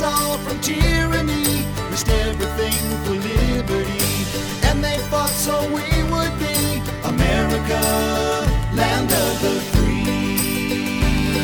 us all from tyranny, risked everything for liberty. And they fought so we would be America, land of the free.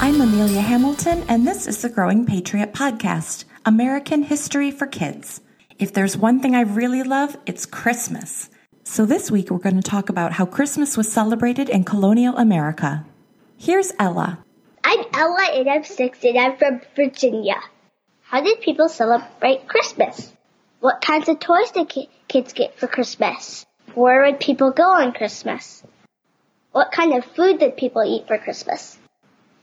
I'm Amelia Hamilton, and this is the Growing Patriot Podcast American History for Kids. If there's one thing I really love, it's Christmas. So this week we're going to talk about how Christmas was celebrated in colonial America. Here's Ella. Ella and I'm six and I'm from Virginia. How did people celebrate Christmas? What kinds of toys did ki- kids get for Christmas? Where would people go on Christmas? What kind of food did people eat for Christmas?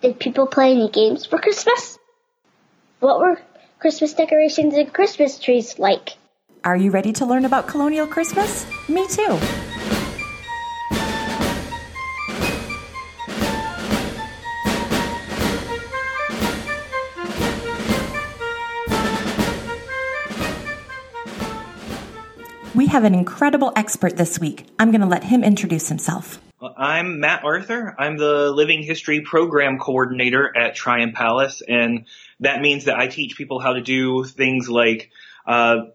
Did people play any games for Christmas? What were Christmas decorations and Christmas trees like? Are you ready to learn about colonial Christmas? Me too. Have an incredible expert this week. I'm going to let him introduce himself. I'm Matt Arthur. I'm the Living History Program Coordinator at Tryon Palace, and that means that I teach people how to do things like uh,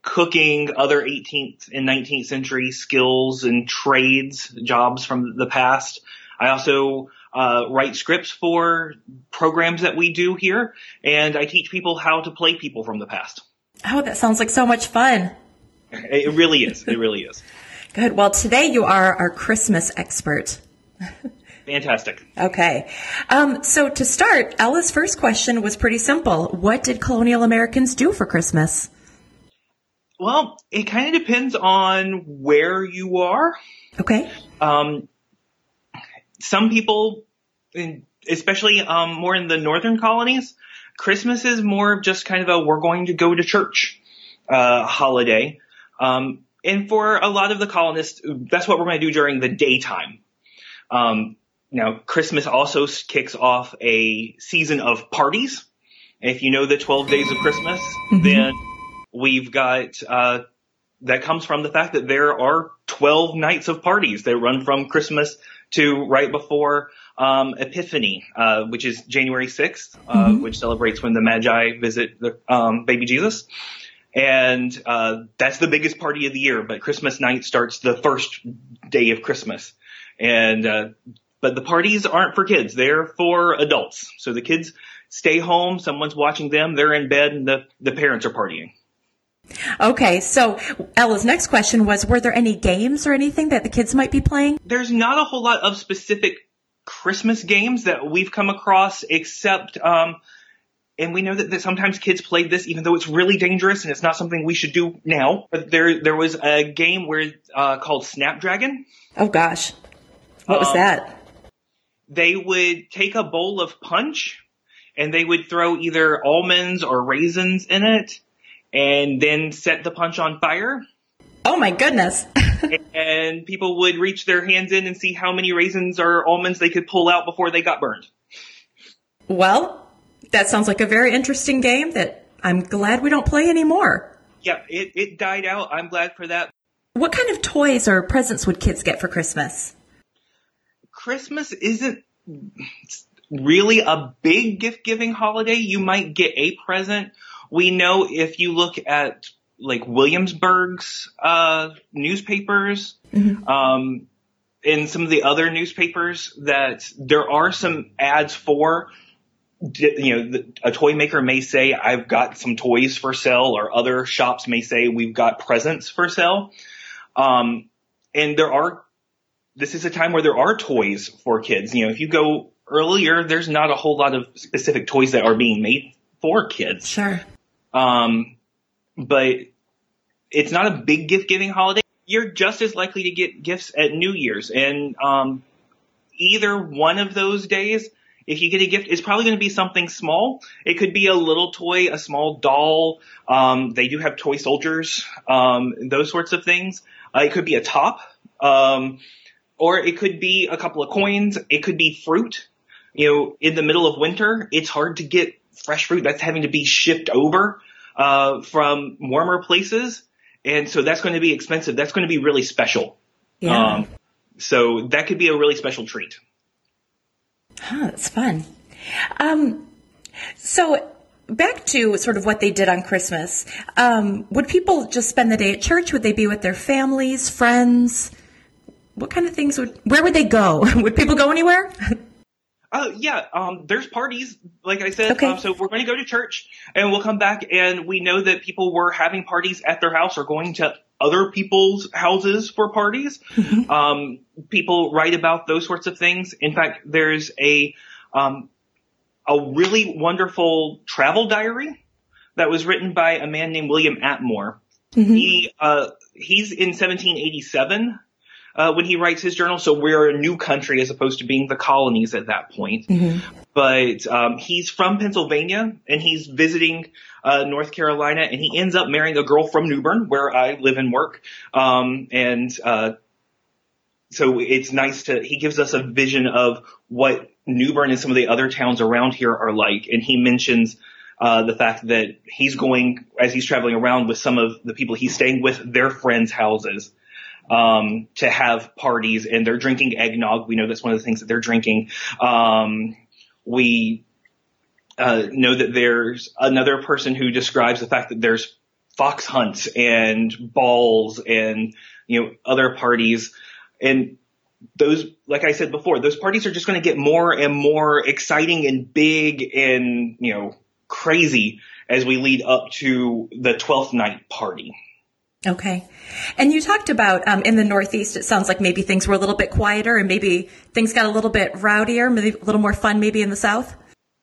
cooking, other 18th and 19th century skills and trades, jobs from the past. I also uh, write scripts for programs that we do here, and I teach people how to play people from the past. Oh, that sounds like so much fun. It really is. It really is. Good. Well, today you are our Christmas expert. Fantastic. Okay. Um, so to start, Ella's first question was pretty simple. What did colonial Americans do for Christmas? Well, it kind of depends on where you are. Okay. Um, some people, especially um, more in the northern colonies, Christmas is more of just kind of a we're going to go to church uh, holiday. Um, and for a lot of the colonists, that's what we're going to do during the daytime. Um, now, Christmas also kicks off a season of parties. If you know the 12 days of Christmas, then we've got, uh, that comes from the fact that there are 12 nights of parties that run from Christmas to right before um, Epiphany, uh, which is January 6th, uh, which celebrates when the Magi visit the um, baby Jesus. And uh, that's the biggest party of the year, but Christmas night starts the first day of Christmas. And uh, but the parties aren't for kids; they're for adults. So the kids stay home, someone's watching them, they're in bed, and the the parents are partying. Okay. So Ella's next question was, were there any games or anything that the kids might be playing? there's not a whole lot of specific Christmas games that we've come across except, um, and we know that, that sometimes kids play this even though it's really dangerous and it's not something we should do now. But there, there was a game where, uh, called Snapdragon. Oh gosh. What was Um, that? They would take a bowl of punch and they would throw either almonds or raisins in it and then set the punch on fire. Oh my goodness. and people would reach their hands in and see how many raisins or almonds they could pull out before they got burned. well, that sounds like a very interesting game that I'm glad we don't play anymore. Yeah, it, it died out. I'm glad for that. What kind of toys or presents would kids get for Christmas? Christmas isn't really a big gift giving holiday. You might get a present. We know if you look at like Williamsburg's uh, newspapers, um, and some of the other newspapers that there are some ads for you know, a toy maker may say, I've got some toys for sale, or other shops may say, we've got presents for sale. Um, and there are, this is a time where there are toys for kids. You know, if you go earlier, there's not a whole lot of specific toys that are being made for kids. Sure. Um, but it's not a big gift giving holiday. You're just as likely to get gifts at New Year's. And, um, either one of those days, if you get a gift, it's probably going to be something small. It could be a little toy, a small doll. Um, they do have toy soldiers, um, those sorts of things. Uh, it could be a top, um, or it could be a couple of coins. It could be fruit. You know, in the middle of winter, it's hard to get fresh fruit that's having to be shipped over uh, from warmer places, and so that's going to be expensive. That's going to be really special. Yeah. Um, so that could be a really special treat. Huh, that's fun. Um, So back to sort of what they did on Christmas. Um, would people just spend the day at church? Would they be with their families, friends? What kind of things would? Where would they go? would people go anywhere? Uh, yeah, um, there's parties, like I said. Okay. Um, so we're going to go to church and we'll come back and we know that people were having parties at their house or going to other people's houses for parties. Um, people write about those sorts of things. In fact, there's a, um, a really wonderful travel diary that was written by a man named William Attmore. He, uh, he's in 1787 uh, when he writes his journal. So we're a new country as opposed to being the colonies at that point. But um, he's from Pennsylvania and he's visiting uh, North Carolina, and he ends up marrying a girl from New Bern, where I live and work. Um, and uh, so it's nice to he gives us a vision of what New Bern and some of the other towns around here are like, and he mentions. Uh, the fact that he's going as he's traveling around with some of the people he's staying with their friends' houses um, to have parties and they're drinking eggnog. We know that's one of the things that they're drinking. Um, we uh, know that there's another person who describes the fact that there's fox hunts and balls and you know other parties and those like I said before those parties are just going to get more and more exciting and big and you know crazy as we lead up to the 12th night party. Okay. And you talked about um, in the Northeast, it sounds like maybe things were a little bit quieter and maybe things got a little bit rowdier, maybe a little more fun, maybe in the South.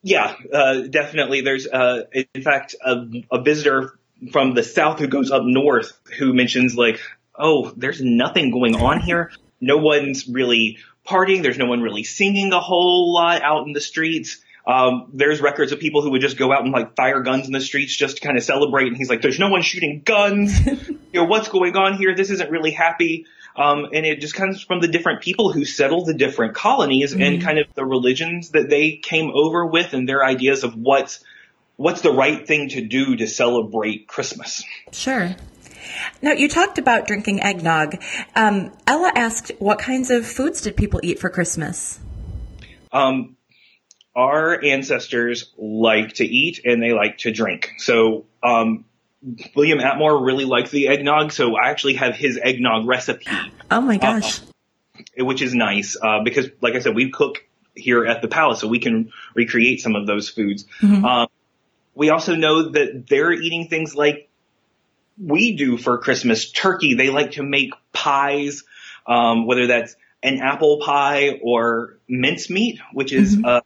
Yeah, uh, definitely. There's, uh, in fact, a, a visitor from the south who goes up north who mentions like, oh, there's nothing going on here. No one's really partying. There's no one really singing a whole lot out in the streets. Um, there's records of people who would just go out and like fire guns in the streets just to kind of celebrate. And he's like, there's no one shooting guns. you know, what's going on here? This isn't really happy. Um, and it just comes from the different people who settled the different colonies and kind of the religions that they came over with and their ideas of what's, what's the right thing to do to celebrate Christmas. Sure. Now, you talked about drinking eggnog. Um, Ella asked, what kinds of foods did people eat for Christmas? Um, our ancestors like to eat and they like to drink. So, um, William Attmore really liked the eggnog, so I actually have his eggnog recipe, Oh my gosh. which is nice, uh, because like I said, we cook here at the palace, so we can recreate some of those foods. Um, we also know that they're eating things like we do for Christmas, turkey. They like to make pies, um, whether that's an apple pie or mincemeat, which is, uh,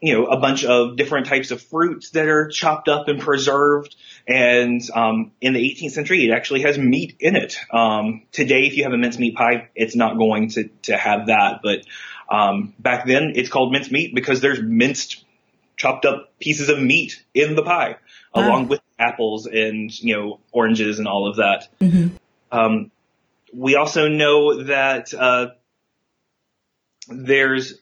you know, a bunch of different types of fruits that are chopped up and preserved. And um, in the 18th century, it actually has meat in it. Um, today, if you have a mincemeat pie, it's not going to to have that. But um, back then, it's called mincemeat because there's minced, chopped up pieces of meat in the pie, Wow. along with apples and you know oranges and all of that. Um, we also know that uh, there's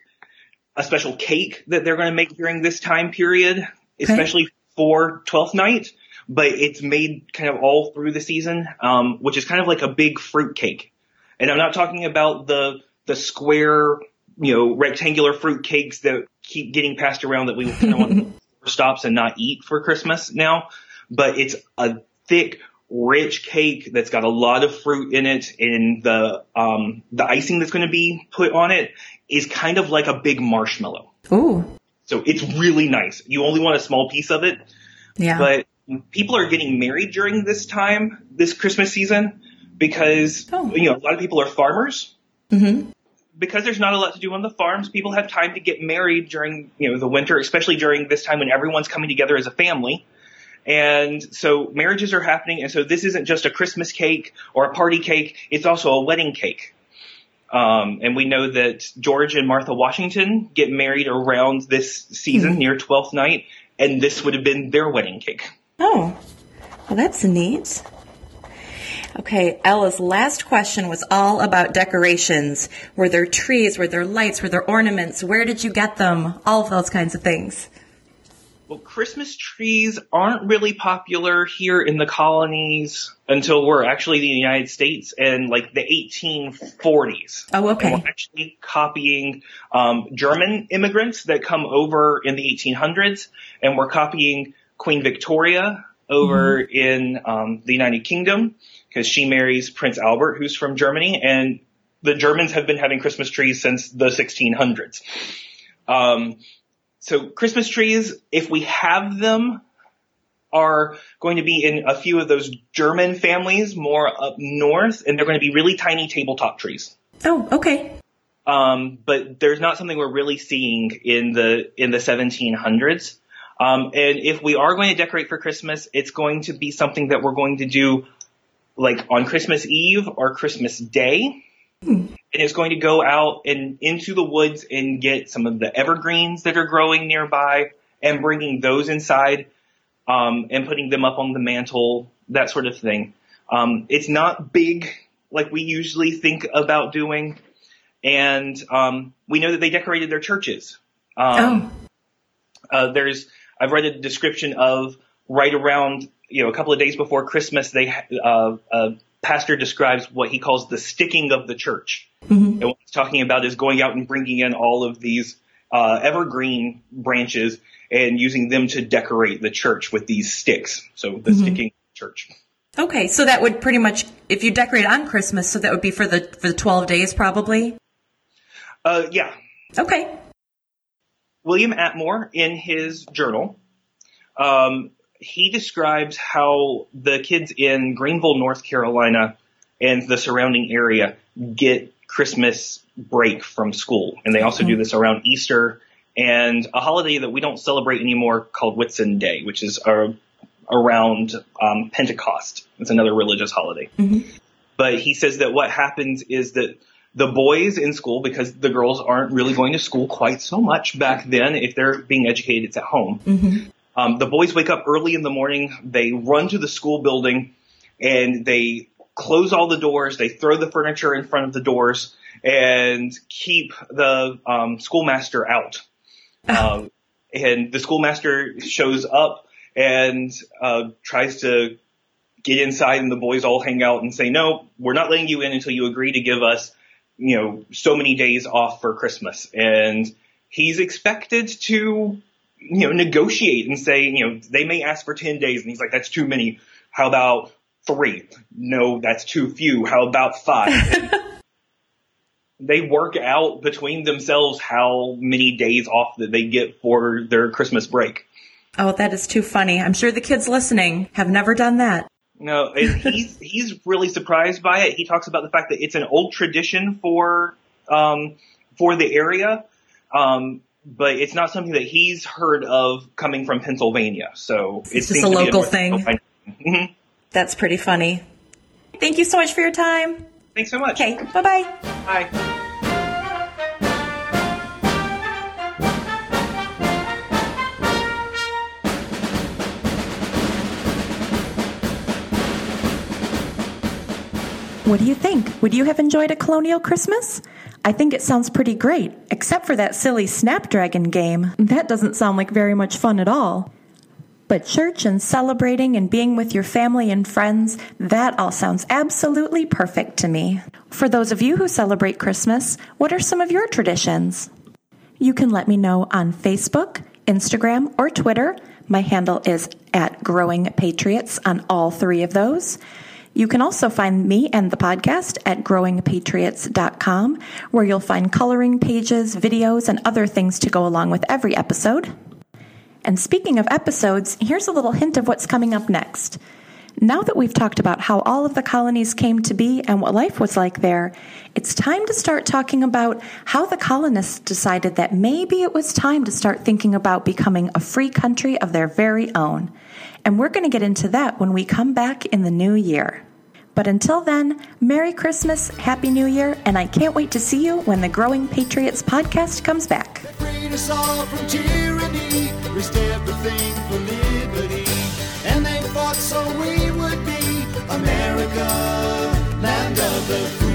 a special cake that they're going to make during this time period, especially for 12th night, but it's made kind of all through the season, um, which is kind of like a big fruit cake. And I'm not talking about the, the square, you know, rectangular fruit cakes that keep getting passed around that we kind of want to stops and not eat for Christmas now, but it's a thick, rich cake that's got a lot of fruit in it and the, um, the icing that's going to be put on it is kind of like a big marshmallow. Ooh. So it's really nice. You only want a small piece of it, Yeah. but people are getting married during this time, this Christmas season, because, Oh. you know, a lot of people are farmers. Mm-hmm. Because there's not a lot to do on the farms, people have time to get married during, you know, the winter, especially during this time when everyone's coming together as a family. And so marriages are happening. And so this isn't just a Christmas cake or a party cake. It's also a wedding cake. Um, and we know that George and Martha Washington get married around this season near 12th night. And this would have been their wedding cake. Oh, well, that's neat. Okay, Ella's last question was all about decorations. Were there trees? Were there lights? Were there ornaments? Where did you get them? All of those kinds of things. Well, Christmas trees aren't really popular here in the colonies until we're actually the United States in like the 1840s. Oh, And okay. we're actually copying um, German immigrants that come over in the 1800s, and we're copying Queen Victoria over in um, the United Kingdom because she marries Prince Albert, who's from Germany, and the Germans have been having Christmas trees since the 1600s. Um, so Christmas trees, if we have them, are going to be in a few of those German families more up north, and they're going to be really tiny tabletop trees. Oh, okay. Um, but there's not something we're really seeing in the in the 1700s. Um, and if we are going to decorate for Christmas, it's going to be something that we're going to do like on Christmas Eve or Christmas Day. And it's going to go out and into the woods and get some of the evergreens that are growing nearby and bringing those inside um, and putting them up on the mantle, that sort of thing. Um, it's not big like we usually think about doing and um, we know that they decorated their churches. Um, oh, uh, there's I've read a description of right around you know a couple of days before Christmas. They uh, a pastor describes what he calls the sticking of the church, and what he's talking about is going out and bringing in all of these uh, evergreen branches and using them to decorate the church with these sticks. So the sticking church. okay. So that would pretty much, if you decorate on Christmas, so that would be for the for the twelve days, probably. Uh, yeah, Okay. William Attmore, in his journal, um, he describes how the kids in Greenville, North Carolina, and the surrounding area get Christmas break from school, and they also do this around Easter and a holiday that we don't celebrate anymore called Whitsun Day, which is uh, around um, Pentecost. It's another religious holiday. But he says that what happens is that the boys in school, because the girls aren't really going to school quite so much back then, if they're being educated, it's at home. Um, the boys wake up early in the morning, they run to the school building, and they close all the doors, they throw the furniture in front of the doors, and keep the um, schoolmaster out. Um, and the schoolmaster shows up and uh, tries to get inside, and the boys all hang out and say, "No, we're not letting you in until you agree to give us, you know, so many days off for Christmas." And he's expected to, you know, negotiate and say, you know, they may ask for ten days, and he's like, "That's too many. How about three? No, that's too few. How about five? they work out between themselves how many days off that they get for their Christmas break. Oh, that is too funny. I'm sure the kids listening have never done that. No, he's he's really surprised by it. He talks about the fact that it's an old tradition for um, for the area, um, but it's not something that he's heard of coming from Pennsylvania. So it It's just a local North thing. Carolina- Mhm. That's pretty funny. Thank you so much for your time. Thanks so much. Okay, bye bye. Bye. What do you think? Would you have enjoyed a colonial Christmas? I think it sounds pretty great, except for that silly Snapdragon game. That doesn't sound like very much fun at all. But church and celebrating and being with your family and friends, that all sounds absolutely perfect to me. For those of you who celebrate Christmas, what are some of your traditions? You can let me know on Facebook, Instagram, or Twitter. My handle is at Growing Patriots on all three of those. You can also find me and the podcast at growingpatriots.com, where you'll find coloring pages, videos, and other things to go along with every episode. And speaking of episodes, here's a little hint of what's coming up next. Now that we've talked about how all of the colonies came to be and what life was like there, it's time to start talking about how the colonists decided that maybe it was time to start thinking about becoming a free country of their very own. And we're going to get into that when we come back in the new year. But until then, Merry Christmas, Happy New Year, and I can't wait to see you when the Growing Patriots podcast comes back. America, land of the free.